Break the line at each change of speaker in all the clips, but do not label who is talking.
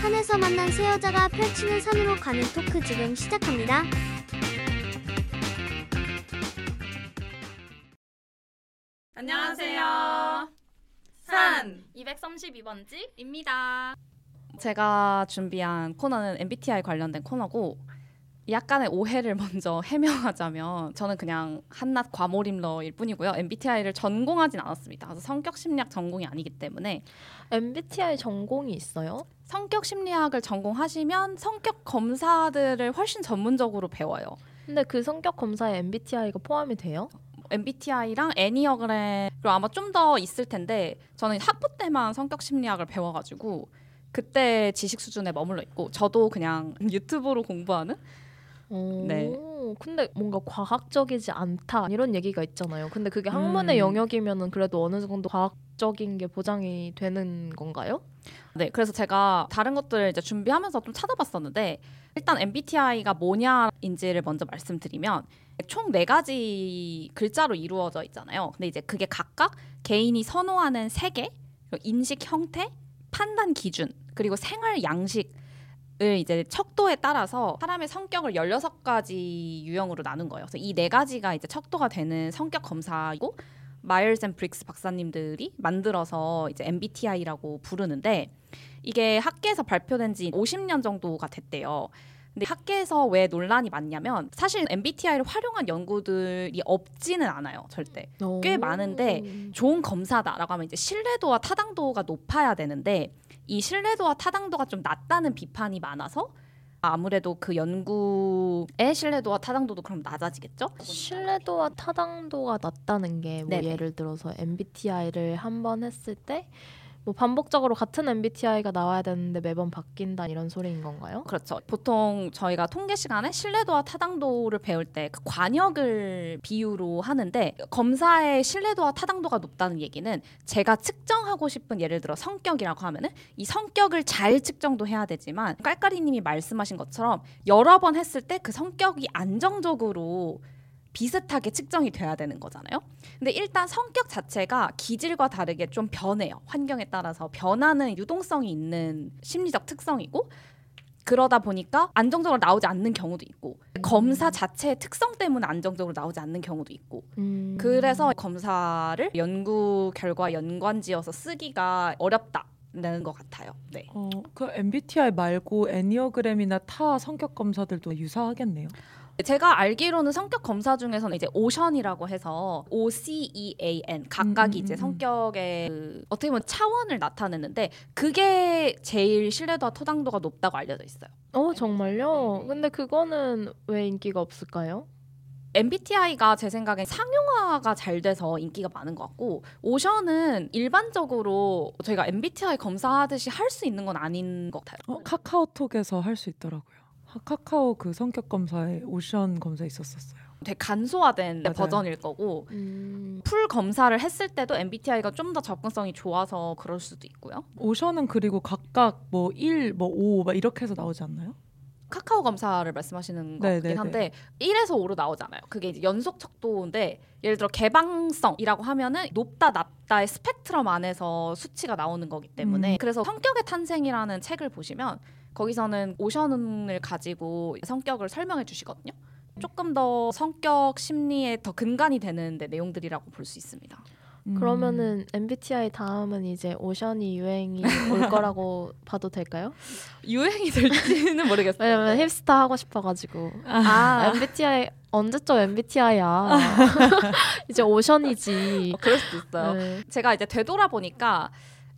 산에서 만난 새 여자가 펼치는 산으로 가는 토크 지금 시작합니다.
안녕하세요. 산
232번지입니다.
제가 준비한 코너는 MBTI 관련된 코너고 약간의 오해를 먼저 해명하자면 저는 그냥 한낱 과몰입러일 뿐이고요. MBTI를 전공하진 않았습니다. 그래서 성격 심리학 전공이 아니기 때문에
MBTI 전공이 있어요?
성격 심리학을 전공하시면 성격 검사들을 훨씬 전문적으로 배워요.
근데 그 성격 검사에 MBTI가 포함이 돼요?
MBTI랑 애니어그램도 아마 좀 더 있을 텐데 저는 학부 때만 성격 심리학을 배워가지고 그때 지식 수준에 머물러 있고 저도 그냥 유튜브로 공부하는
오,
네.
근데 뭔가 과학적이지 않다 이런 얘기가 있잖아요. 근데 그게 학문의
음.
영역이면은 그래도 어느 정도 과학적인 게 보장이 되는 건가요?
네, 그래서 제가 다른 것들을 이제 준비하면서 좀 찾아봤었는데 일단 MBTI가 뭐냐인지를 먼저 말씀드리면 총 네 가지 글자로 이루어져 있잖아요. 근데 이제 그게 각각 개인이 선호하는 세계, 인식 형태, 판단 기준, 그리고 생활 양식을 이제 척도에 따라서 사람의 성격을 16가지 유형으로 나눈 거예요. 그래서 이 네 가지가 이제 척도가 되는 성격 검사이고 마이어스 and 브릭스 박사님들이 만들어서 이제 MBTI라고 부르는데 이게 학계에서 발표된 지 50년 정도가 됐대요. 근데 학계에서 왜 논란이 많냐면 사실 MBTI를 활용한 연구들이 없지는 않아요, 절대. 꽤
오.
많은데 좋은 검사다라고 하면 이제 신뢰도와 타당도가 높아야 되는데 이 신뢰도와 타당도가 좀 낮다는 비판이 많아서 아무래도 그 연구의 신뢰도와 타당도도 그럼 낮아지겠죠?
신뢰도와 타당도가 낮다는 게 뭐. 예를 들어서 MBTI를 한 번 했을 때 뭐 반복적으로 같은 MBTI가 나와야 되는데 매번 바뀐다 이런 소리인 건가요?
그렇죠. 보통 저희가 통계 시간에 신뢰도와 타당도를 배울 때 그 관역을 비유로 하는데 검사의 신뢰도와 타당도가 높다는 얘기는 제가 측정하고 싶은 예를 들어 성격이라고 하면은 이 성격을 잘 측정도 해야 되지만 깔깔이님이 말씀하신 것처럼 여러 번 했을 때 그 성격이 안정적으로 비슷하게 측정이 돼야 되는 거잖아요. 근데 일단 성격 자체가 기질과 다르게 좀 변해요. 환경에 따라서 변하는 유동성이 있는 심리적 특성이고 그러다 보니까 안정적으로 나오지 않는 경우도 있고 검사 자체의 특성 때문에 안정적으로 나오지 않는 경우도 있고
음.
그래서 검사를 연구 결과 연관지어서 쓰기가 어렵다는 것 같아요. 네.
어, 그 MBTI 말고 애니어그램이나 타 성격 검사들도 유사하겠네요.
제가 알기로는 성격 검사 중에서는 이제 오션이라고 해서 O C E A N 각각이
음, 음,
이제
음.
성격의 그 어떻게 보면 차원을 나타내는데 그게 제일 신뢰도와 토당도가 높다고 알려져 있어요.
어 정말요? 근데 그거는 왜 인기가 없을까요?
MBTI가 제 생각엔 상용화가 잘 돼서 인기가 많은 것 같고 오션은 일반적으로 저희가 MBTI 검사하듯이 할 수 있는 건 아닌 것 같아요.
어, 카카오톡에서 할 수 있더라고요. 하- 카카오 그 성격 검사에 OCEAN 검사 있었었어요.
되게 간소화된
맞아요.
버전일 거고
음,
full 검사를 했을 때도 MBTI가 좀 더 접근성이 좋아서 그럴 수도 있고요.
OCEAN은 그리고 각각 뭐 1, 뭐 5, 막 이렇게 해서 나오지 않나요?
카카오 검사를 말씀하시는
네,
거긴
네,
한데 1에서 5로 나오잖아요. 그게 이제 연속 척도인데 예를 들어 개방성이라고 하면은 높다 낮다의 스펙트럼 안에서 수치가 나오는 거기 때문에
음.
그래서 성격의 탄생이라는 책을 보시면 거기서는 오션을 가지고 성격을 설명해 주시거든요. 조금 더 성격 심리에 더 근간이 되는 데 내용들이라고 볼 수 있습니다.
음.
그러면은 MBTI 다음은 이제 오션이 유행이 올 거라고 봐도 될까요?
유행이 될지는 모르겠어요.
왜냐면 힙스터 하고 싶어가지고
아,
MBTI 언제적 MBTI야 이제 오션이지.
어, 그럴 수도 있어요.
네.
제가 이제 되돌아보니까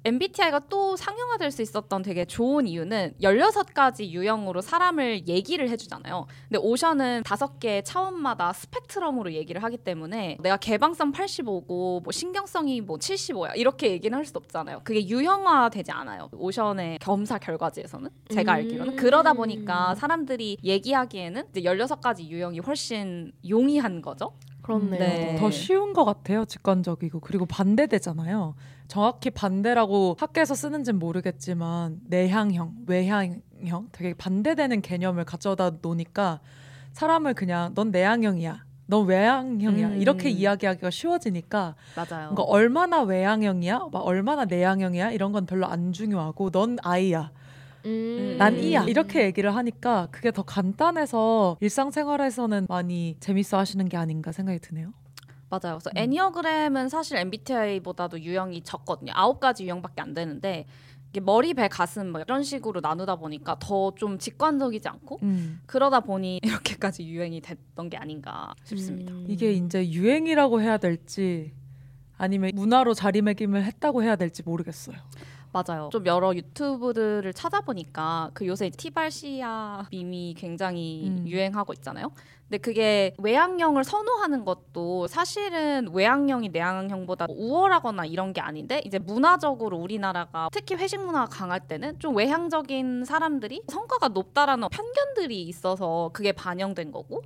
MBTI가 또 상용화될 수 있었던 되게 좋은 이유는 16가지 유형으로 사람을 얘기를 해주잖아요. 근데 오션은 다섯 개의 차원마다 스펙트럼으로 얘기를 하기 때문에 내가 개방성 85고 뭐 신경성이 뭐 75야 이렇게 얘기는 할 수 없잖아요. 그게 유형화되지 않아요. 오션의 검사 결과지에서는 제가
음.
알기로는 그러다 보니까 사람들이 얘기하기에는 이제 16가지 유형이 훨씬 용이한 거죠.
그렇네요.
네.
더 쉬운 것 같아요. 직관적이고 그리고 반대되잖아요. 정확히 반대라고 학계에서 쓰는지는 모르겠지만 내향형, 외향형 되게 반대되는 개념을 가져다 놓으니까 사람을 그냥 넌 내향형이야, 넌 외향형이야
음.
이렇게 이야기하기가 쉬워지니까
맞아요.
그러니까 얼마나 외향형이야, 막 얼마나 내향형이야 이런 건 별로 안 중요하고 넌 아이야.
음.
난 이야 이렇게 얘기를 하니까 그게 더 간단해서 일상생활에서는 많이 재밌어 하시는 게 아닌가 생각이 드네요.
맞아요. 그래서
음.
애니어그램은 사실 MBTI보다도 유형이 적거든요. 아홉 가지 유형밖에 안 되는데 이게 머리, 배, 가슴 뭐 이런 식으로 나누다 보니까 더 좀 직관적이지 않고
음.
그러다 보니 이렇게까지 유행이 됐던 게 아닌가 싶습니다.
음.
이게 이제 유행이라고 해야 될지 아니면 문화로 자리매김을 했다고 해야 될지 모르겠어요.
맞아요. 좀 여러 유튜브들을 찾아보니까 그 요새 티발시아 밈이 굉장히
음.
유행하고 있잖아요. 근데 그게 외향형을 선호하는 것도 사실은 외향형이 내향형보다 뭐 우월하거나 이런 게 아닌데 이제 문화적으로 우리나라가 특히 회식 문화가 강할 때는 좀 외향적인 사람들이 성과가 높다라는 편견들이 있어서 그게 반영된 거고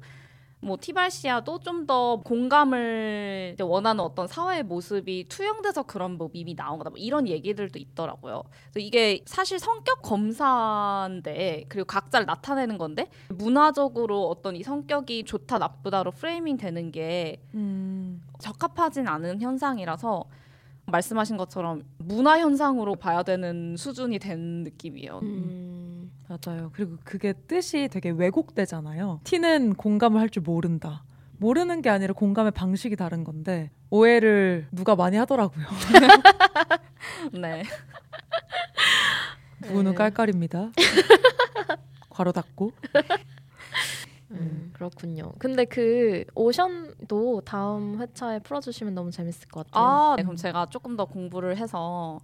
뭐 티발시아도 좀 더 공감을 원하는 어떤 사회의 모습이 투영돼서 그런 뭐 밈이 나온 거다 뭐 이런 얘기들도 있더라고요. 그래서 이게 사실 성격 검사인데 그리고 각자를 나타내는 건데 문화적으로 어떤 이 성격이 좋다 나쁘다로 프레이밍 되는 게
음.
적합하진 않은 현상이라서 말씀하신 것처럼 문화 현상으로 봐야 되는 수준이 된 느낌이에요.
음.
맞아요. 그리고 그게 뜻이 되게 왜곡되잖아요. T는 공감을 할 줄 모른다. 모르는 게 아니라 공감의 방식이 다른 건데 오해를 누가 많이 하더라고요.
네.
누구는
네.
깔깔입니다. 괄호 닫고.
음, 그렇군요. 근데 그 오션도 다음 회차에 풀어주시면 너무 재밌을 것 같아요.
아, 네, 그럼 제가 조금 더 공부를 해서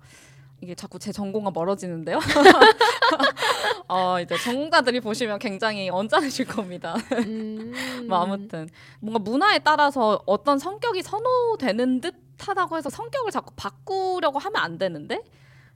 이게 자꾸 제 전공과 멀어지는데요. 어, 이제 전공자들이 보시면 굉장히 언짢으실 겁니다.
음.
뭐 아무튼 뭔가 문화에 따라서 어떤 성격이 선호되는 듯하다고 해서 성격을 자꾸 바꾸려고 하면 안 되는데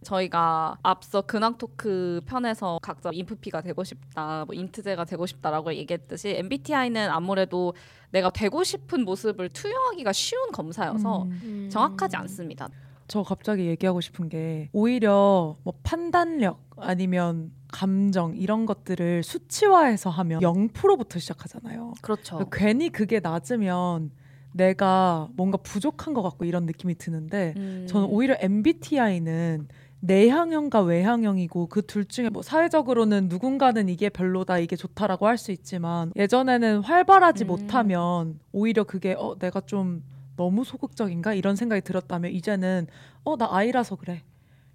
저희가 앞서 근황 토크 편에서 각자 인프피가 되고 싶다, 뭐 인트제가 되고 싶다라고 얘기했듯이 MBTI는 아무래도 내가 되고 싶은 모습을 투영하기가 쉬운 검사여서
음.
음.
정확하지 않습니다.
저 갑자기 얘기하고 싶은 게 오히려 뭐 판단력 아니면 감정 이런 것들을 수치화해서 하면 0%부터 시작하잖아요.
그렇죠.
그러니까 괜히 그게 낮으면 내가 뭔가 부족한 것 같고 이런 느낌이 드는데
음.
저는 오히려 MBTI는 내향형과 외향형이고 그 둘 중에 뭐 사회적으로는 누군가는 이게 별로다 이게 좋다라고 할 수 있지만 예전에는 활발하지
음.
못하면 오히려 그게 어 내가 좀 너무 소극적인가 이런 생각이 들었다면 이제는 어 나 아이라서 그래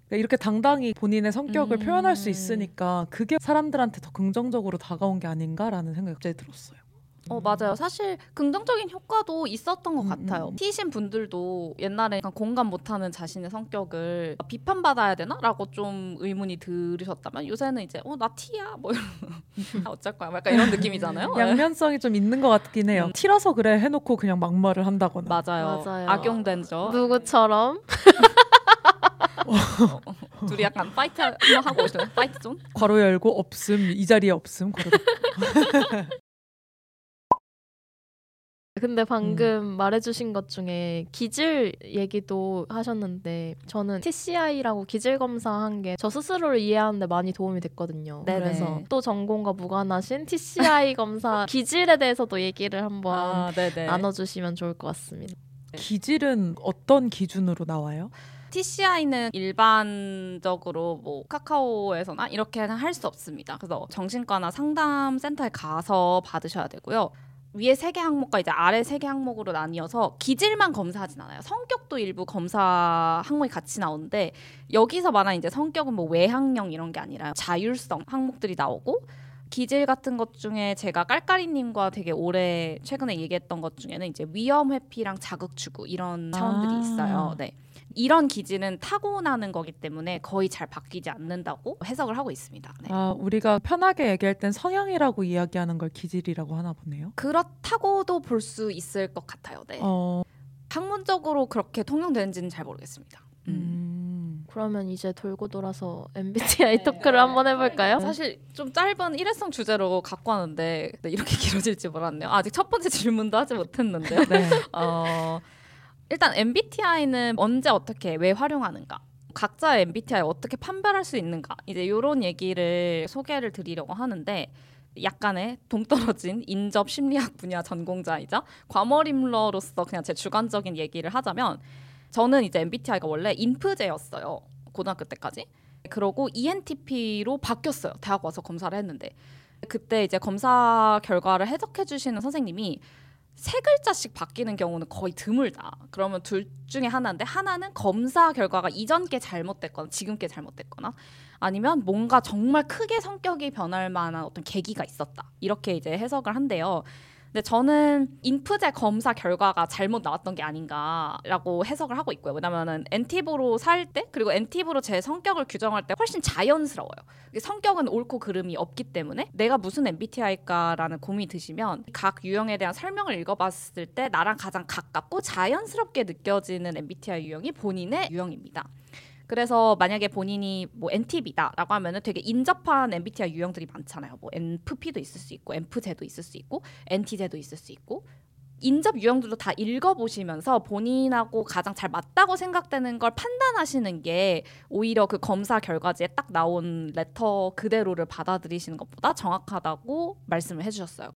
그러니까 이렇게 당당히 본인의 성격을
음.
표현할 수 있으니까 그게 사람들한테 더 긍정적으로 다가온 게 아닌가라는 생각이 갑자기 들었어요.
어 맞아요. 사실 긍정적인 효과도 있었던 것
음,
같아요.
음.
T신 분들도 옛날에 약간 공감 못하는 자신의 성격을 비판받아야 되나라고 좀 의문이 들으셨다면 요새는 이제 어 나 T야 뭐 이런 아, 어쩔 거야 약간 이런 느낌이잖아요.
양면성이 좀 있는 것 같긴 해요.
음.
T라서 그래 해놓고 그냥 막말을 한다거나.
맞아요.
맞아요.
악용되죠.
누구처럼?
둘이 약간 fight 한번 하고 오시는 fight 좀.
괄호 열고 없음 이 자리에 없음 괄호 닫고.
근데 방금 말해주신 것 중에 기질 얘기도 하셨는데 저는 TCI라고 기질 검사한 게 저 스스로를 이해하는데 많이 도움이 됐거든요.
네네.
그래서 또 전공과 무관하신 TCI 검사 기질에 대해서도 얘기를 한번
아, 네네.
나눠주시면 좋을 것 같습니다.
기질은 어떤 기준으로 나와요?
TCI는 일반적으로 뭐 카카오에서나 이렇게는 할 수 없습니다. 그래서 정신과나 상담 센터에 가서 받으셔야 되고요. 위에 세 개 항목과 이제 아래 세 개 항목으로 나뉘어서 기질만 검사하진 않아요. 성격도 일부 검사 항목이 같이 나오는데 여기서 말하는 이제 성격은 뭐 외향형 이런 게 아니라 자율성 항목들이 나오고 기질 같은 것 중에 제가 깔깔이님과 되게 오래 최근에 얘기했던 것 중에는 이제 위험 회피랑 자극 추구 이런 차원들이
아.
있어요. 네. 이런 기질은 타고나는 거기 때문에 거의 잘 바뀌지 않는다고 해석을 하고 있습니다. 네.
아 우리가 편하게 얘기할 땐 성향이라고 이야기하는 걸 기질이라고 하나 보네요.
그렇다고도 볼 수 있을 것 같아요. 네.
어,
학문적으로 그렇게 통용되는지는 잘 모르겠습니다. 음.
음.
그러면 이제 돌고 돌아서 MBTI 토크를 한번 해볼까요?
사실 좀 짧은 일회성 주제로 갖고 왔는데 네, 이렇게 길어질지 몰랐네요. 아직 첫 번째 질문도 하지 못했는데요.
네.
어, 일단 MBTI는 언제 어떻게 왜 활용하는가? 각자의 MBTI 어떻게 판별할 수 있는가? 이제 이런 얘기를 소개를 드리려고 하는데 약간의 동떨어진 인접 심리학 분야 전공자이자 과머림러로서 그냥 제 주관적인 얘기를 하자면 저는 이제 MBTI가 원래 인프제였어요. 고등학교 때까지. 그러고 ENTP로 바뀌었어요. 대학 와서 검사를 했는데 그때 이제 검사 결과를 해석해 주시는 선생님이 세 글자씩 바뀌는 경우는 거의 드물다. 그러면 둘 중에 하나인데 하나는 검사 결과가 이전 게 잘못됐거나 지금 게 잘못됐거나 아니면 뭔가 정말 크게 성격이 변할 만한 어떤 계기가 있었다. 이렇게 이제 해석을 한대요. 근데 저는 인프제 검사 결과가 잘못 나왔던 게 아닌가라고 해석을 하고 있고요. 왜냐면은 엔티브로 살 때 그리고 엔티브로 제 성격을 규정할 때 훨씬 자연스러워요. 성격은 옳고 그름이 없기 때문에 내가 무슨 MBTI일까라는 고민이 드시면 각 유형에 대한 설명을 읽어봤을 때 나랑 가장 가깝고 자연스럽게 느껴지는 MBTI 유형이 본인의 유형입니다. 그래서 만약에 본인이 뭐 NTB다라고 하면은 되게 인접한 MBTI 유형들이 많잖아요. 뭐 NFP도 있을 수 있고 NFJ도 있을 수 있고 NTJ도 있을 수 있고 인접 유형들도 다 읽어보시면서 본인하고 가장 잘 맞다고 생각되는 걸 판단하시는 게 오히려 그 검사 결과지에 딱 나온 레터 그대로를 받아들이시는 것보다 정확하다고 말씀을 해주셨어요.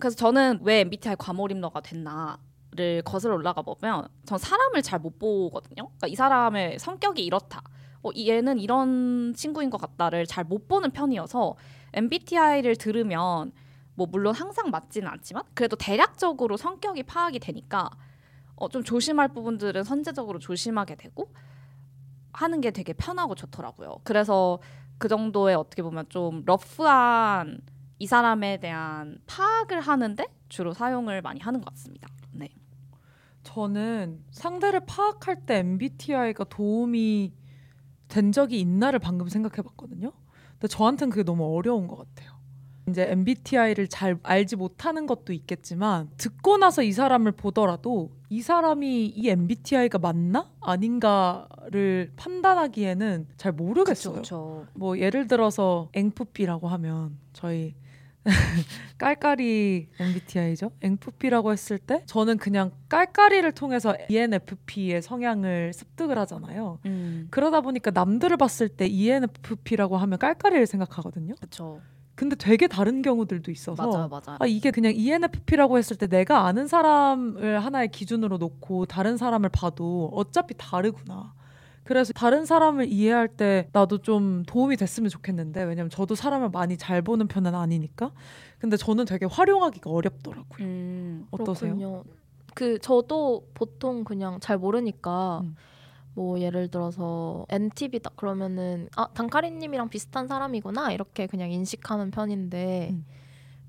그래서 저는 왜 MBTI 과몰입러가 됐나 를 거슬러 올라가 보면 전 사람을 잘 못 보거든요. 그러니까 이 사람의 성격이 이렇다. 어, 이 얘는 이런 친구인 것 같다를 잘 못 보는 편이어서 MBTI를 들으면 뭐 물론 항상 맞지는 않지만 그래도 대략적으로 성격이 파악이 되니까 어, 좀 조심할 부분들은 선제적으로 조심하게 되고 하는 게 되게 편하고 좋더라고요. 그래서 그 정도의 어떻게 보면 좀 러프한 이 사람에 대한 파악을 하는데 주로 사용을 많이 하는 것 같습니다. 네.
저는 상대를 파악할 때 MBTI가 도움이 된 적이 있나를 방금 생각해 봤거든요. 근데 저한테는 그게 너무 어려운 것 같아요. 이제 MBTI를 잘 알지 못하는 것도 있겠지만 듣고 나서 이 사람을 보더라도 이 사람이 이 MBTI가 맞나 아닌가를 판단하기에는 잘 모르겠어요.
그렇죠.
뭐 예를 들어서 앵푸피라고 하면 저희 깔깔이 MBTI죠. 앵푸피라고 했을 때 저는 그냥 깔깔이를 통해서 ENFP의 성향을 습득을 하잖아요.
음.
그러다 보니까 남들을 봤을 때 ENFP라고 하면 깔깔이를 생각하거든요.
그렇죠.
근데 되게 다른 경우들도 있어서
맞아요, 맞아요.
아, 이게 그냥 ENFP라고 했을 때 내가 아는 사람을 하나의 기준으로 놓고 다른 사람을 봐도 어차피 다르구나. 그래서 다른 사람을 이해할 때 나도 좀 도움이 됐으면 좋겠는데 왜냐면 저도 사람을 많이 잘 보는 편은 아니니까. 근데 저는 되게 활용하기가 어렵더라고요.
음.
어떠세요?
그렇군요. 그 저도 보통 그냥 잘 모르니까
음.
뭐 예를 들어서 NTV다 그러면은 아 단카리님이랑 비슷한 사람이구나 이렇게 그냥 인식하는 편인데
음.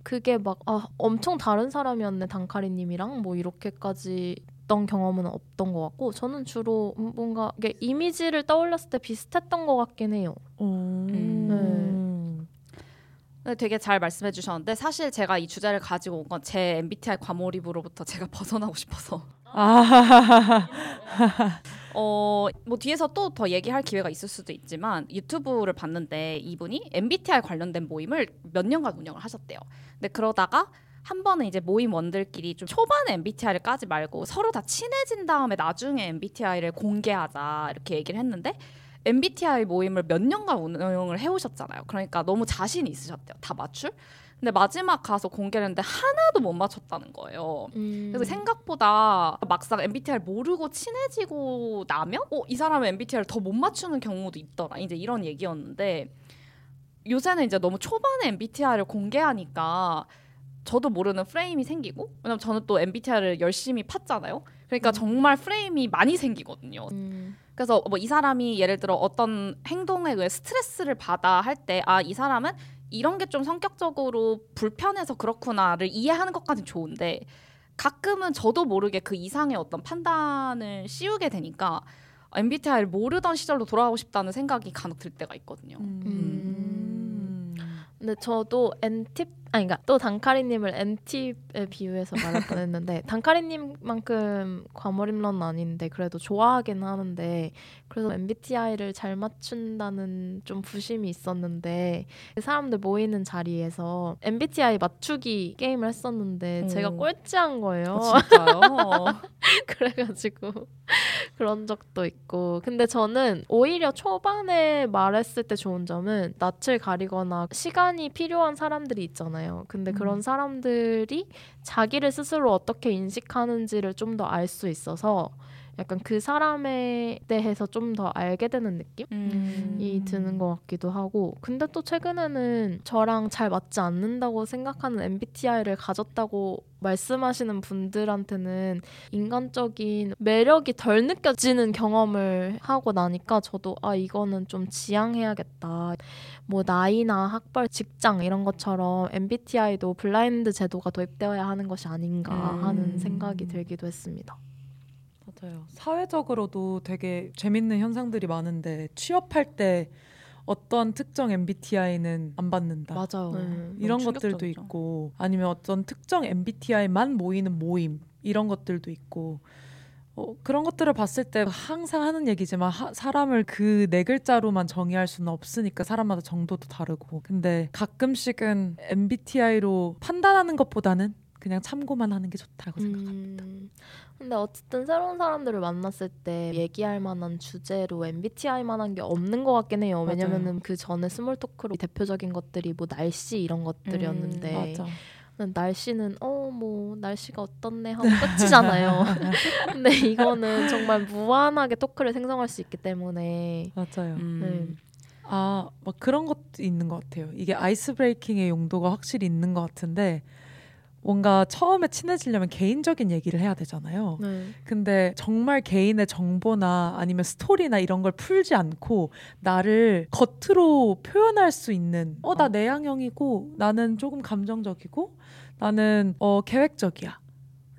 그게 막 아 엄청 다른 사람이었네 단카리님이랑 뭐 이렇게까지 던 경험은 없던 것 같고 저는 주로 음, 뭔가 이게 이미지를 떠올렸을 때 비슷했던 것 같긴 해요.
음.
네, 되게 잘 말씀해 주셨는데 사실 제가 이 주제를 가지고 온 건 제 MBTI 과몰입으로부터 제가 벗어나고 싶어서
아,
어, 뭐 뒤에서 또 더 얘기할 기회가 있을 수도 있지만 유튜브를 봤는데 이분이 MBTI 관련된 모임을 몇 년간 운영을 하셨대요. 근데 그러다가 한 번은 이제 모임원들끼리 좀 초반에 MBTI를 까지 말고 서로 다 친해진 다음에 나중에 MBTI를 공개하자 이렇게 얘기를 했는데 MBTI 모임을 몇 년간 운영을 해오셨잖아요. 그러니까 너무 자신이 있으셨대요. 다 맞출? 근데 마지막 가서 공개를 했는데 하나도 못 맞췄다는 거예요.
음.
그래서 생각보다 막상 MBTI를 모르고 친해지고 나면 어, 이 사람은 MBTI를 더 못 맞추는 경우도 있더라. 이제 이런 얘기였는데 요새는 이제 너무 초반에 MBTI를 공개하니까 저도 모르는 프레임이 생기고 왜냐면 저는 또 MBTI를 열심히 팠잖아요. 그러니까 정말 프레임이 많이 생기거든요.
음.
그래서 뭐 이 사람이 예를 들어 어떤 행동에 의해 스트레스를 받아 할 때 아 이 사람은 이런 게 좀 성격적으로 불편해서 그렇구나를 이해하는 것까지는 좋은데 가끔은 저도 모르게 그 이상의 어떤 판단을 씌우게 되니까 MBTI를 모르던 시절로 돌아가고 싶다는 생각이 간혹 들 때가 있거든요.
음.
근데 저도 엔팁 아니 그러니까 또 단카리님을 엔팁에 비유해서 말할 뻔했는데 단카리님만큼 과몰입러는 아닌데 그래도 좋아하긴 하는데 그래서 MBTI를 잘 맞춘다는 좀 부심이 있었는데 그 사람들 모이는 자리에서 MBTI 맞추기 게임을 했었는데
오.
제가 꼴찌한 거예요.
어, 진짜요?
그래가지고 그런 적도 있고 근데 저는 오히려 초반에 말했을 때 좋은 점은 낯을 가리거나 시간이 필요한 사람들이 있잖아요 근데
음.
그런 사람들이 자기를 스스로 어떻게 인식하는지를 좀 더 알 수 있어서 약간 그 사람에 대해서 좀 더 알게 되는 느낌?
음.
이 드는 것 같기도 하고 근데 또 최근에는 저랑 잘 맞지 않는다고 생각하는 MBTI를 가졌다고 말씀하시는 분들한테는 인간적인 매력이 덜 느껴지는 경험을 하고 나니까 저도 아 이거는 좀 지양해야겠다 뭐 나이나 학벌 직장 이런 것처럼 MBTI도 블라인드 제도가 도입되어야 하는 것이 아닌가
음.
하는 생각이 들기도 했습니다.
맞아요. 사회적으로도 되게 재밌는 현상들이 많은데 취업할 때 어떤 특정 MBTI는 안 받는다.
맞아요.
음,
이런 것들도. 있고 아니면 어떤 특정 MBTI만 모이는 모임 이런 것들도 있고 어, 그런 것들을 봤을 때 항상 하는 얘기지만 하- 사람을 그 네 글자로만 정의할 수는 없으니까 사람마다 정도도 다르고 근데 가끔씩은 MBTI로 판단하는 것보다는 그냥 참고만 하는 게 좋다고 생각합니다.
음, 근데 어쨌든 새로운 사람들을 만났을 때 얘기할 만한 주제로 MBTI만한 게 없는 것 같긴 해요. 왜냐면은 그 전에 small talk로 대표적인 것들이 뭐 날씨 이런 것들이었는데
음, 맞아.
날씨는 어 뭐 날씨가 어떻네 하고 끝이잖아요. 근데 이거는 정말 무한하게 토크를 생성할 수 있기 때문에
맞아요.
음.
아, 막 그런 것도 있는 것 같아요. 이게 아이스 브레이킹의 용도가 확실히 있는 것 같은데 뭔가 처음에 친해지려면 개인적인 얘기를 해야 되잖아요.
네.
근데 정말 개인의 정보나 아니면 스토리나 이런 걸 풀지 않고 나를 겉으로 표현할 수 있는 어 나 내향형이고 나는 조금 감정적이고 나는 어 계획적이야.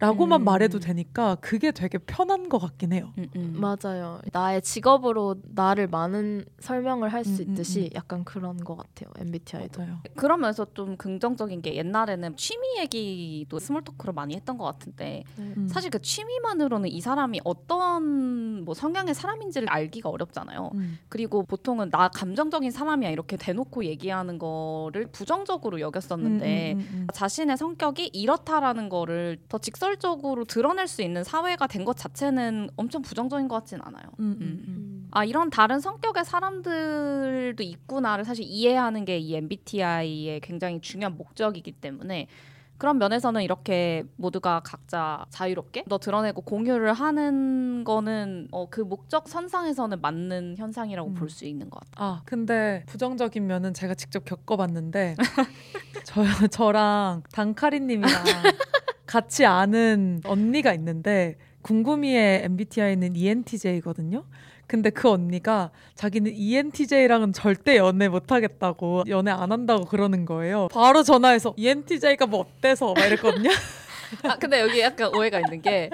라고만
음.
말해도 되니까 그게 되게 편한 것 같긴 해요.
음, 음.
맞아요. 나의 직업으로 나를 많은 설명을 할수
음, 음,
있듯이
음.
약간 그런 것 같아요. MBTI도.
맞아요.
그러면서 좀 긍정적인 게 옛날에는 취미 얘기도 small talk로 많이 했던 것 같은데
음.
사실 그 취미만으로는 이 사람이 어떤 뭐 성향의 사람인지를 알기가 어렵잖아요.
음.
그리고 보통은 나 감정적인 사람이야 이렇게 대놓고 얘기하는 거를 부정적으로 여겼었는데
음, 음, 음, 음.
자신의 성격이 이렇다라는 거를 더 직설 적으로 드러낼 수 있는 사회가 된 것 자체는 엄청 부정적인 것 같진 않아요.
음, 음,
음.
음.
아 이런 다른 성격의 사람들도 있구나를 사실 이해하는 게 이 MBTI의 굉장히 중요한 목적이기 때문에 그런 면에서는 이렇게 모두가 각자 자유롭게 더 드러내고 공유를 하는 거는 어, 그 목적 선상에서는 맞는 현상이라고
음.
볼수 있는 것 같아요.
아 근데 부정적인 면은 제가 직접 겪어봤는데 저 저랑 단카리님이랑 같이 아는 언니가 있는데 궁금이의 MBTI는 ENTJ거든요. 근데 그 언니가 자기는 ENTJ랑은 절대 연애 못 하겠다고 연애 안 한다고 그러는 거예요. 바로 전화해서 ENTJ가 뭐 어때서 막 이랬거든요.
아 근데 여기 약간 오해가 있는 게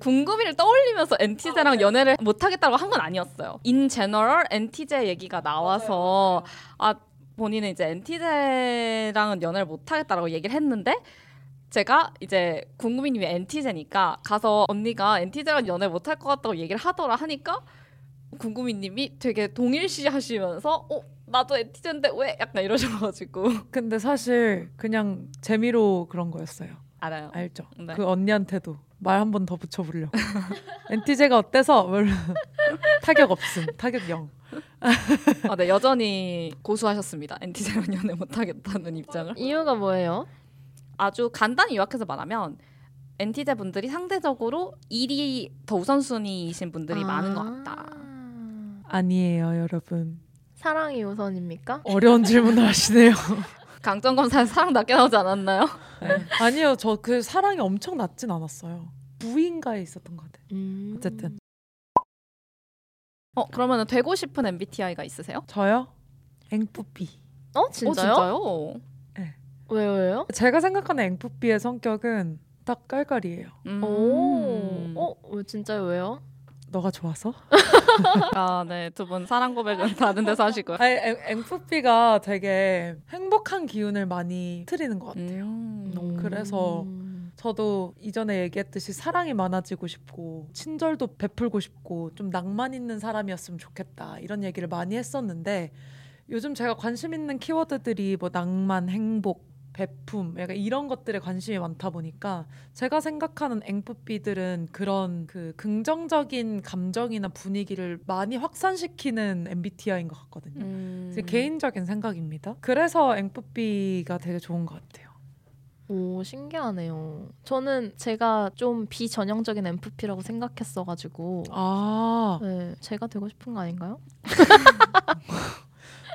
궁금이를 떠올리면서 엔티제랑 연애를 못 하겠다고 한 건 아니었어요. 인 제너럴 엔티제 얘기가 나와서 아 본인은 이제 엔티제랑은 연애를 못 하겠다라고 얘기를 했는데 제가 이제 궁금이님이 엔티제니까 가서 언니가 엔티제랑 연애 못할 것 같다고 얘기를 하더라 하니까 궁금이님이 되게 동일시 하시면서 어 나도 엔티제인데 왜 약간 이러셔가지고
근데 사실 그냥 재미로 그런 거였어요.
알아요.
알죠?
네.
그 언니한테도 말 한 번 더 붙여보려고. 엔티제가 어때서? 타격 없음. 타격 0.
아, 네 여전히 고수하셨습니다. 엔티제랑 연애 못하겠다는 입장을.
이유가 뭐예요?
아주 간단히 요약해서 말하면 엔티제 분들이 상대적으로 일이 더 우선순위이신 분들이
아.
많은 것 같다.
아니에요, 여러분.
사랑이 우선입니까?
어려운 질문을 하시네요.
강점 검사에서 사랑 낮게 나오지 않았나요?
아니요, 저 그 사랑이 엄청 낮진 않았어요. 부인가에 있었던 것 같아요.
음.
어쨌든.
어 그러면 되고 싶은 MBTI가 있으세요?
저요? 앵뿌삐.
어 진짜요?
어, 진짜요?
왜요 왜요?
제가 생각하는 앵뿌삐의 성격은 딱 깔깔이에요.
음.
오, 어, 왜 진짜요? 왜요?
너가 좋아서?
아, 네. 두 분 사랑 고백은 다른 데서 하시고요.
아니, 앵, 앵뿌삐가 되게 행복한 기운을 많이 틀리는 것 같아요.
음.
그래서
음.
저도 이전에 얘기했듯이 사랑이 많아지고 싶고 친절도 베풀고 싶고 좀 낭만 있는 사람이었으면 좋겠다 이런 얘기를 많이 했었는데 요즘 제가 관심 있는 키워드들이 뭐 낭만, 행복, 베품 약간 이런 것들에 관심이 많다 보니까 제가 생각하는 앵뿌삐들은 그런 그 긍정적인 감정이나 분위기를 많이 확산시키는 MBTI인 것 같거든요.
음.
제 개인적인 생각입니다. 그래서 앵뿌삐가 되게 좋은 것 같아요.
오 신기하네요. 저는 제가 좀 비전형적인 MFP라고 생각했어가지고
아
네, 제가 되고 싶은 거 아닌가요?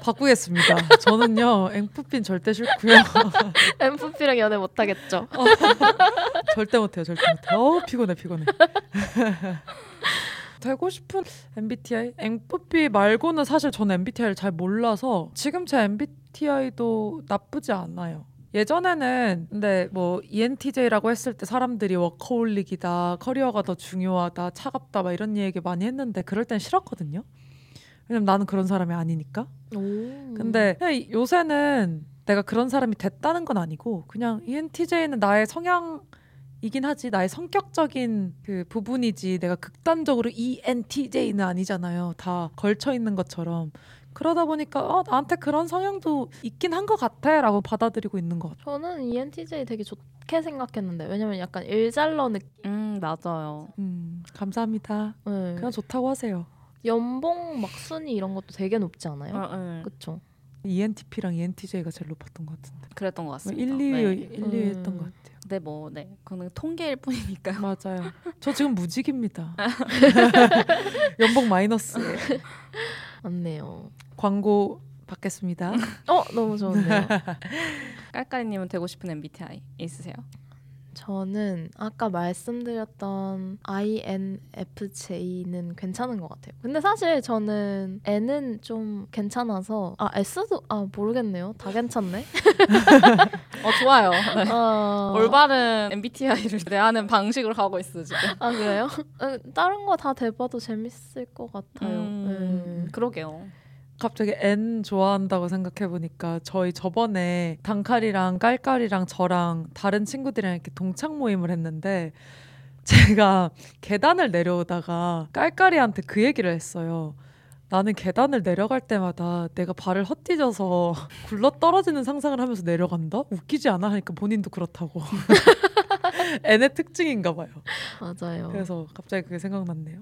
바꾸겠습니다. 저는요 앵프핀 절대 싫고요.
MFP랑 연애 못하겠죠.
절대 못해요. 절대 못해요. 어 피곤해 피곤해. 되고 싶은 MBTI 앵프피 말고는 사실 저는 MBTI를 잘 몰라서 지금 제 MBTI도 나쁘지 않아요. 예전에는 근데 뭐 ENTJ라고 했을 때 사람들이 워커홀릭이다, 커리어가 더 중요하다, 차갑다 막 이런 얘기 많이 했는데 그럴 땐 싫었거든요. 왜냐면 나는 그런 사람이 아니니까.
오.
근데 요새는 내가 그런 사람이 됐다는 건 아니고 그냥 ENTJ는 나의 성향 이긴 하지 나의 성격적인 그 부분이지 내가 극단적으로 ENTJ는 아니잖아요. 다 걸쳐 있는 것처럼 그러다 보니까 어, 나한테 그런 성향도 있긴 한 것 같아라고 받아들이고 있는 것 같아요.
저는 ENTJ 되게 좋게 생각했는데 왜냐면 약간 일잘러 느낌.
음 맞아요.
음 감사합니다.
네.
그냥 좋다고 하세요.
연봉 막 순위 이런 것도 되게 높지 않아요?
어, 어.
그쵸?
ENTP랑 ENTJ가 제일 높았던 것 같은데.
그랬던
것뭐
같습니다.
1, 2,
네.
1, 2
음.
했던 것 같아요.
근데 뭐 네, 그거는 통계일 뿐이니까요.
맞아요. 저 지금 무직입니다. 연봉 마이너스예요.
맞네요.
광고 받겠습니다.
어 너무 좋은데요.
깔깔이님은 되고 싶은 MBTI 있으세요?
저는 아까 말씀드렸던 INFJ는 괜찮은 것 같아요. 근데 사실 저는 N은 좀 괜찮아서 아 S도 아 모르겠네요. 다 괜찮네.
어 좋아요. 네.
어...
올바른 MBTI를 대하는 방식으로 가고 있어 지금.
아 그래요? 어, 다른 거 다 대봐도 재밌을 것 같아요.
음,
네.
그러게요.
갑자기 N 좋아한다고 생각해 보니까 저희 저번에 단칼이랑 깔깔이랑 저랑 다른 친구들이랑 이렇게 동창 모임을 했는데 제가 계단을 내려오다가 깔깔이한테 그 얘기를 했어요. 나는 계단을 내려갈 때마다 내가 발을 헛디뎌서 굴러 떨어지는 상상을 하면서 내려간다? 웃기지 않아? 하니까 본인도 그렇다고. N의 특징인가 봐요.
맞아요.
그래서 갑자기 그게 생각났네요.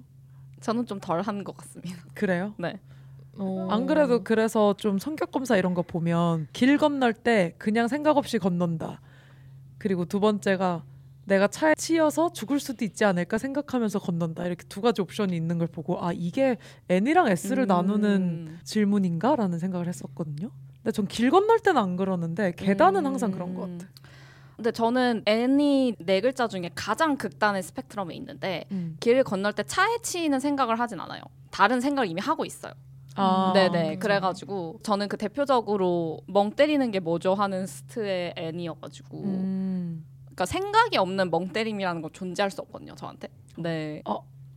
저는 좀 덜 한 것 같습니다.
그래요?
네.
어.
안 그래도 그래서 좀 성격 검사 이런 거 보면 길 건널 때 그냥 생각 없이 건넌다. 그리고 두 번째가 내가 차에 치여서 죽을 수도 있지 않을까 생각하면서 건넌다. 이렇게 두 가지 옵션이 있는 걸 보고 아 이게 N이랑 S를
음.
나누는 질문인가라는 생각을 했었거든요. 근데 전 길 건널 때는 안 그러는데 계단은 항상 그런 것
음.
같아.
근데 저는 N이 네 글자 중에 가장 극단의 스펙트럼에 있는데
음.
길을 건널 때 차에 치이는 생각을 하진 않아요. 다른 생각을 이미 하고 있어요.
아,
네네. 그래가지고 저는 그 대표적으로 멍 때리는 게 뭐죠 하는 스트의 N이어가지고
음.
그러니까 생각이 없는 멍 때림이라는 건 존재할 수 없거든요. 저한테. 네.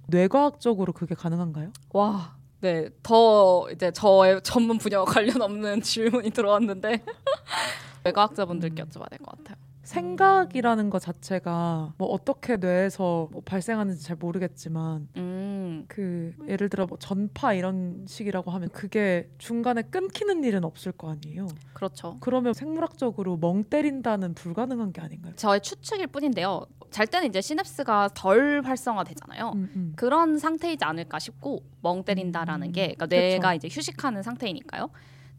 뇌과학적으로 그게 가능한가요?
와. 네. 더 이제 저의 전문 분야와 관련 없는 질문이 들어왔는데 외과학자분들께 여쭤봐야 될 것 같아요.
생각이라는 것 자체가 뭐 어떻게 뇌에서 뭐 발생하는지 잘 모르겠지만
음.
그 예를 들어 뭐 전파 이런 식이라고 하면 그게 중간에 끊기는 일은 없을 거 아니에요.
그렇죠.
그러면 생물학적으로 멍 때린다는 불가능한 게 아닌가요?
저의 추측일 뿐인데요. 잘 때는 이제 시냅스가 덜 활성화되잖아요.
음, 음.
그런 상태이지 않을까 싶고 멍 때린다라는
음,
게 그러니까. 뇌가 이제 휴식하는 상태이니까요.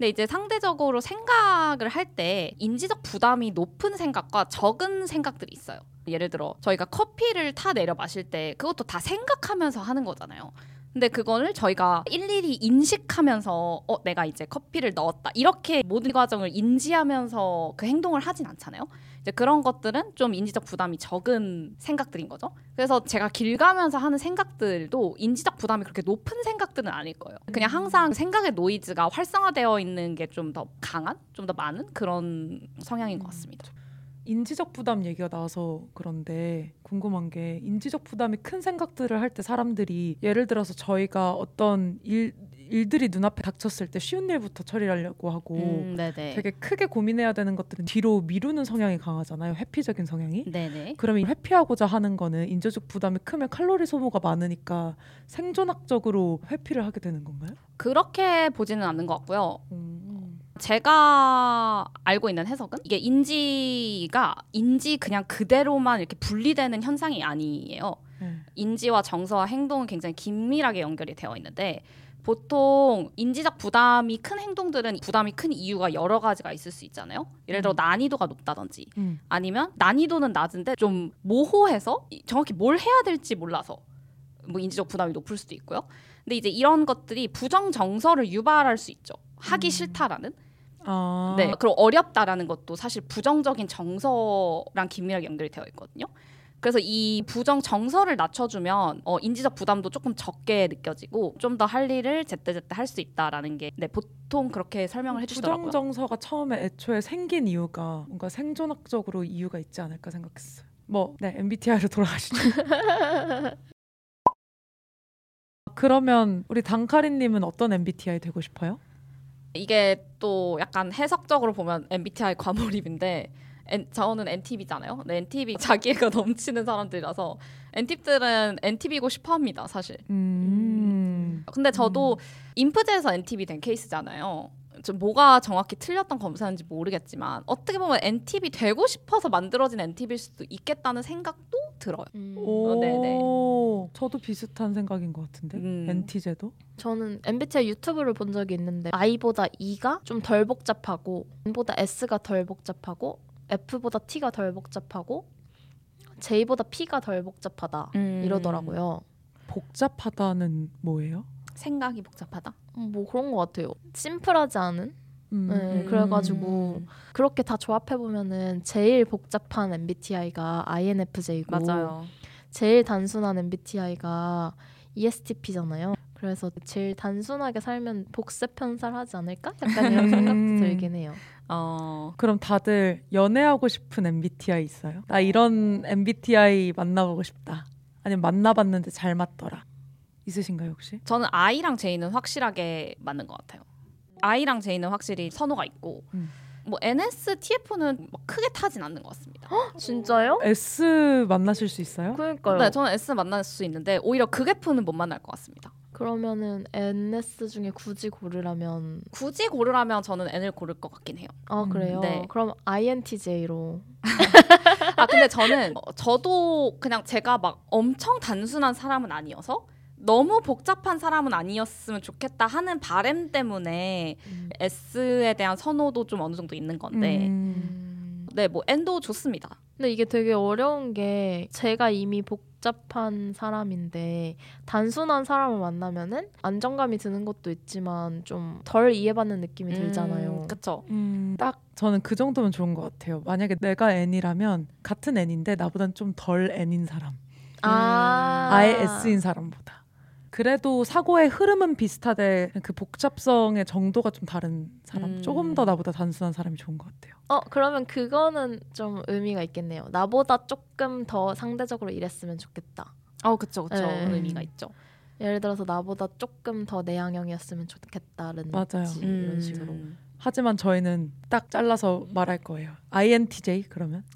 근데 이제 상대적으로 생각을 할 때 인지적 부담이 높은 생각과 적은 생각들이 있어요. 예를 들어 저희가 커피를 타 내려 마실 때 그것도 다 생각하면서 하는 거잖아요. 근데 그거를 저희가 일일이 인식하면서 어 내가 이제 커피를 넣었다 이렇게 모든 과정을 인지하면서 그 행동을 하진 않잖아요. 이제 그런 것들은 좀 인지적 부담이 적은 생각들인 거죠. 그래서 제가 길 가면서 하는 생각들도 인지적 부담이 그렇게 높은 생각들은 아닐 거예요. 그냥 항상 생각의 노이즈가 활성화되어 있는 게 좀 더 강한, 좀 더 많은 그런 성향인 것 같습니다.
인지적 부담 얘기가 나와서 그런데 궁금한 게 인지적 부담이 큰 생각들을 할 때 사람들이 예를 들어서 저희가 어떤 일 일들이 눈앞에 닥쳤을 때 쉬운 일부터 처리하려고 하고
음.
되게 크게 고민해야 되는 것들은 뒤로 미루는 성향이 강하잖아요. 회피적인 성향이.
네네.
그러면 회피하고자 하는 거는 인지적 부담이 크면 칼로리 소모가 많으니까 생존학적으로 회피를 하게 되는 건가요?
그렇게 보지는 않는 것 같고요.
음.
제가 알고 있는 해석은 이게 인지가 인지 그냥 그대로만 이렇게 분리되는 현상이 아니에요.
네.
인지와 정서와 행동은 굉장히 긴밀하게 연결이 되어 있는데 보통 인지적 부담이 큰 행동들은 부담이 큰 이유가 여러 가지가 있을 수 있잖아요. 예를 들어
음.
난이도가 높다든지
음.
아니면 난이도는 낮은데 좀 모호해서 이- 정확히 뭘 해야 될지 몰라서 뭐 인지적 부담이 높을 수도 있고요. 근데 이제 이런 것들이 부정 정서를 유발할 수 있죠. 하기 싫다라는.
아.
네. 그리고 어렵다라는 것도 사실 부정적인 정서랑 긴밀하게 연결이 되어 있거든요. 그래서 이 부정 정서를 낮춰주면 어, 인지적 부담도 조금 적게 느껴지고 좀 더 할 일을 제때제때 할 수 있다라는 게 네, 보통 그렇게 설명을 해주시더라고요.
부정 정서가 처음에 애초에 생긴 이유가 뭔가 생존학적으로 이유가 있지 않을까 생각했어요. 뭐, 네, MBTI로 돌아가시죠. 그러면 우리 단카리님은 어떤 MBTI 되고 싶어요?
이게 또 약간 해석적으로 보면 MBTI 과몰입인데 N, 저는 NTV잖아요. 근데 NTV 자기애가 넘치는 사람들이라서 NT들은 NTV고 싶어합니다, 사실.
음.
근데 저도 인프제에서 NTV 된 케이스잖아요. 좀 뭐가 정확히 틀렸던 검사인지 모르겠지만 어떻게 보면 NTV 되고 싶어서 만들어진 NTV일 수도 있겠다는 생각도 들어요.
음,
오,
어, 네네.
저도 비슷한 생각인 것 같은데.
음.
NT제도?
저는 MBTI 유튜브를 본 적이 있는데 I보다 E가 좀 덜 복잡하고 N보다 S가 덜 복잡하고 F보다 T가 덜 복잡하고 J보다 P가 덜 복잡하다
음.
이러더라고요.
복잡하다는 뭐예요?
생각이 복잡하다.
음, 뭐 그런 것 같아요. 심플하지 않은?
음.
네, 그래가지고 그렇게 다 조합해 보면은 제일 복잡한 MBTI가 INFJ고 제일 단순한 MBTI가 ESTP잖아요. 그래서 제일 단순하게 살면 복세 편살하지 않을까? 약간 이런 생각도
음.
들긴 해요.
어,
그럼 다들 연애하고 싶은 MBTI 있어요? 나 이런 MBTI 만나보고 싶다. 아니면 만나봤는데 잘 맞더라. 있으신가요 혹시?
저는 I랑 J는 확실하게 맞는 것 같아요. I랑 J는 확실히 선호가 있고
음.
뭐 NSTF는 크게 타진 않는 것 같습니다.
진짜요?
S 만나실 수 있어요?
그러니까요.
네, 저는 S 만날 수 있는데 오히려 극F는 못 만날 것 같습니다.
그러면은 NS 중에 굳이 고르라면
굳이 고르라면 저는 N을 고를 것 같긴 해요.
아
음,
그래요.
네.
그럼 INTJ로
아 근데 저는 어, 저도 그냥 제가 막 엄청 단순한 사람은 아니어서 너무 복잡한 사람은 아니었으면 좋겠다 하는 바램 때문에 S에 대한 선호도 좀 어느 정도 있는 건데
음.
음.
네 뭐 N도 좋습니다.
근데 이게 되게 어려운 게 제가 이미 복 잡한 사람인데 단순한 사람을 만나면은 안정감이 드는 것도 있지만 좀 덜 이해받는 느낌이 들잖아요.
음, 그쵸.
음, 딱 저는 그 정도면 좋은 것 같아요. 만약에 내가 N이라면 같은 N인데 나보단 좀 덜 N인 사람.
아,
아예 S인 사람보다. 그래도 사고의 흐름은 비슷하되 그 복잡성의 정도가 좀 다른 사람.
음.
조금 더 나보다 단순한 사람이 좋은 것 같아요.
어 그러면 그거는 좀 의미가 있겠네요. 나보다 조금 더 상대적으로 이랬으면 좋겠다.
어 그쵸 그쵸
네.
의미가 있죠.
예를 들어서 나보다 조금 더 내향형이었으면 좋겠다는
맞아요.
지 이런 식으로.
음.
하지만 저희는 딱 잘라서 말할 거예요. INTJ 그러면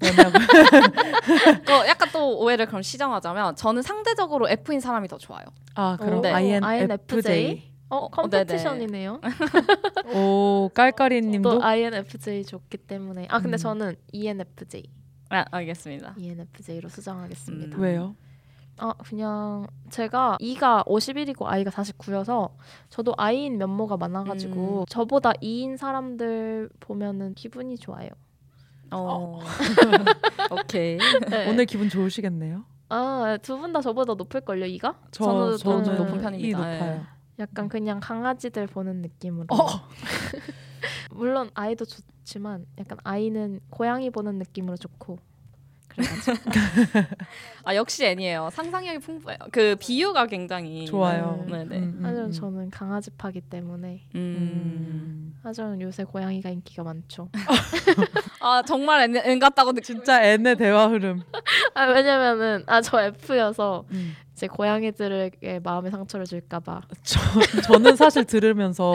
어, 약간 또 오해를 그럼 시정하자면 저는 상대적으로 F인 사람이 더 좋아요.
아 그럼
오,
INFJ.
어
어,
컴페티션이네요.
오 깔깔이님도
또 INFJ 좋기 때문에 아 근데
음.
저는 ENFJ
아 알겠습니다.
ENFJ로 수정하겠습니다.
음.
왜요?
아 그냥 제가 E가 51이고 I가 49여서 저도 I인 면모가 많아가지고
음.
저보다 E인 사람들 보면은 기분이 좋아요.
어. 오케이.
네.
오늘 기분 좋으시겠네요.
아두 분 다 저보다 높을 걸요 E가?
저
저는- 저는
저는
높은 편입니다.
이 높아요.
약간 그냥 강아지들 보는 느낌으로.
어.
물론 아이도 좋지만 약간 아이는 고양이 보는 느낌으로 좋고. 그래가지고
아 역시 N이에요. 상상력이 풍부해요. 그 비유가 굉장히
좋아요.
음.
네네.
음, 음,
하지만
음.
저는 강아지파기 때문에
음.
음.
하지만 요새 고양이가 인기가 많죠.
아 정말 N, N 같다고.
진짜 N의 대화 흐름.
아 왜냐면은 아 저 F여서
음.
이제 고양이들에게 마음의 상처를 줄까봐.
저, 저는 사실 들으면서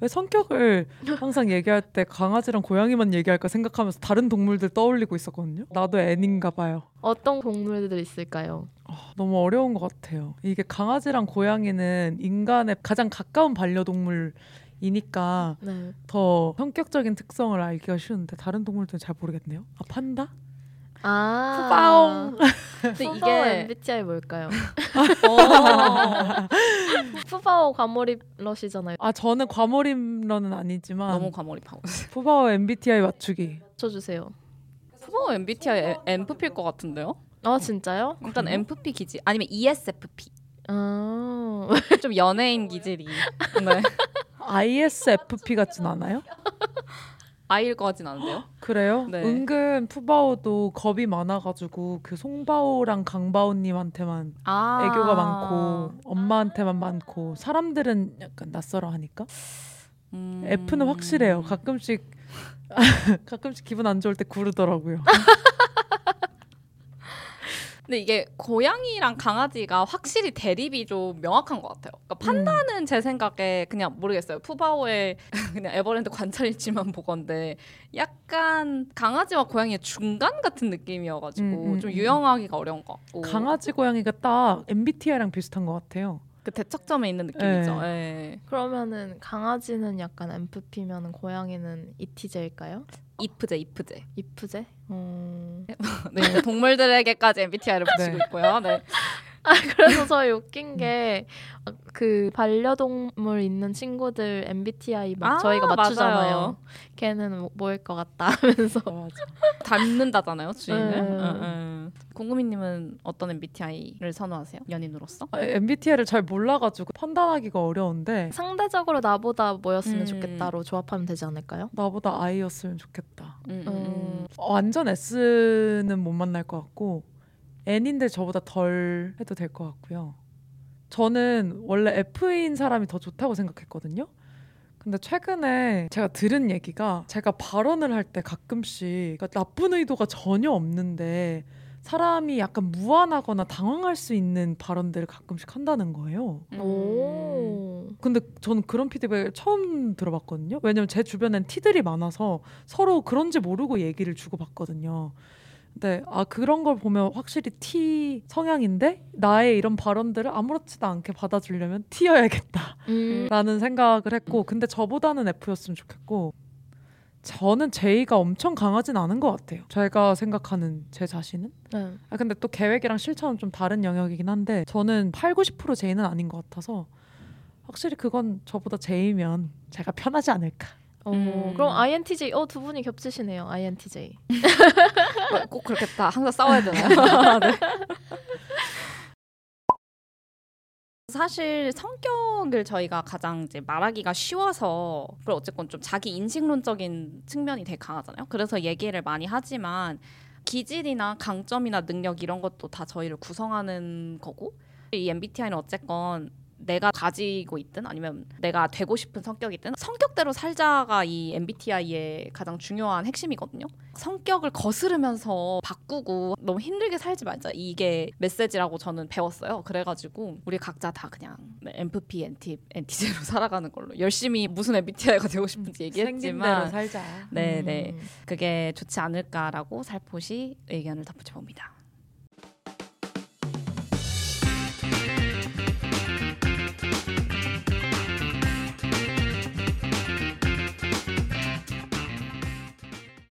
왜 성격을 항상 얘기할 때 강아지랑 고양이만 얘기할까 생각하면서 다른 동물들 떠올리고 있었거든요. 나도 N인가 봐요.
어떤 동물들 있을까요?
아, 너무 어려운 것 같아요. 이게 강아지랑 고양이는 인간의 가장 가까운 반려동물 이니까
네.
더 성격적인 특성을 알기가 쉬운데 다른 동물들은 잘 모르겠네요. 아 판다?
아
푸바옹.
근데
푸바오
이게
MBTI 뭘까요?
어,
푸바오 과몰입 러시잖아요.
아 저는 과몰입 러는 아니지만
너무 과몰입하고 있어요.
푸바오 MBTI 맞추기.
쳐주세요.
푸바오 MBTI MFP일 것 같은데요?
아 진짜요?
일단 MFP 기질 아니면 ESFP
아
좀 연예인 기질이 네.
ISFP 같진 않아요?
I일 것 같진 않은데요?
그래요?
네.
은근 푸바오도 겁이 많아가지고 그 송바오랑 강바오님한테만
아
애교가 많고 엄마한테만 많고 사람들은 약간 낯설어 하니까
음.
F는 확실해요. 가끔씩 가끔씩 기분 안 좋을 때 구르더라고요.
근데 이게 고양이랑 강아지가 확실히 대립이 좀 명확한 것 같아요. 그러니까 판다는 제 생각에 그냥 모르겠어요. 푸바오의 그냥 에버랜드 관찰일지만 보건데 약간 강아지와 고양이의 중간 같은 느낌이어가지고
음, 음,
좀
음.
유형하기가 어려운 것 같고
강아지 고양이가 딱 MBTI랑 비슷한 것 같아요.
그 대척점에 있는 느낌이죠. 예.
그러면은 강아지는 약간 MFP면은 고양이는 ETJ일까요?
이프제 이프제.
이프제? 음...
네, 동물들에게까지 MBTI를 붙이고
네.
있고요. 네.
아 그래서 저희 웃긴 게 그 반려동물 있는 친구들 MBTI 막
아,
저희가 맞추잖아요.
맞아요.
걔는 뭐- 뭐일 것 같다 하면서
맞아.
닮는다잖아요, 주인을.
음.
응, 응. 공구미님은 어떤 MBTI를 선호하세요? 연인으로서?
아, MBTI를 잘 몰라가지고 판단하기가 어려운데
상대적으로 나보다 뭐였으면
음.
좋겠다로 조합하면 되지 않을까요?
나보다 I였으면 좋겠다.
음, 음,
음.
음.
어, 완전 S는 못 만날 것 같고 N인데 저보다 덜 해도 될 것 같고요. 저는 원래 F인 사람이 더 좋다고 생각했거든요. 근데 최근에 제가 들은 얘기가 제가 발언을 할 때 가끔씩 그러니까 나쁜 의도가 전혀 없는데 사람이 약간 무안하거나 당황할 수 있는 발언들을 가끔씩 한다는 거예요.
음.
오.
근데 저는 그런 피드백을 처음 들어봤거든요. 왜냐면 제 주변엔 티들이 많아서 서로 그런지 모르고 얘기를 주고받거든요. 근데 아 그런 걸 보면 확실히 T 성향인데 나의 이런 발언들을 아무렇지도 않게 받아주려면 T여야겠다라는
음.
생각을 했고 근데 저보다는 F였으면 좋겠고 저는 J가 엄청 강하진 않은 것 같아요. 제가 생각하는 제 자신은
네.
아 근데 또 계획이랑 실천은 좀 다른 영역이긴 한데 저는 8, 90% J는 아닌 것 같아서 확실히 그건 저보다 J면 제가 편하지 않을까.
어,
음.
그럼 INTJ 어 두 분이 겹치시네요. INTJ.
어, 꼭 그렇겠다. 항상 싸워야 되나요? 네. 사실 성격을 저희가 가장 이제 말하기가 쉬워서 그리고 어쨌건 좀 자기 인식론적인 측면이 되게 강하잖아요. 그래서 얘기를 많이 하지만 기질이나 강점이나 능력 이런 것도 다 저희를 구성하는 거고 이 MBTI는 어쨌건 내가 가지고 있든 아니면 내가 되고 싶은 성격이든 성격대로 살자가 이 MBTI의 가장 중요한 핵심이거든요. 성격을 거스르면서 바꾸고 너무 힘들게 살지 말자. 이게 메시지라고 저는 배웠어요. 그래가지고 우리 각자 다 그냥 네, MFP, NT, NTJ로 살아가는 걸로 열심히 무슨 MBTI가 되고 싶은지
대로
얘기했지만
살자.
네네
음.
그게 좋지 않을까라고 살포시 의견을 덧붙여 봅니다.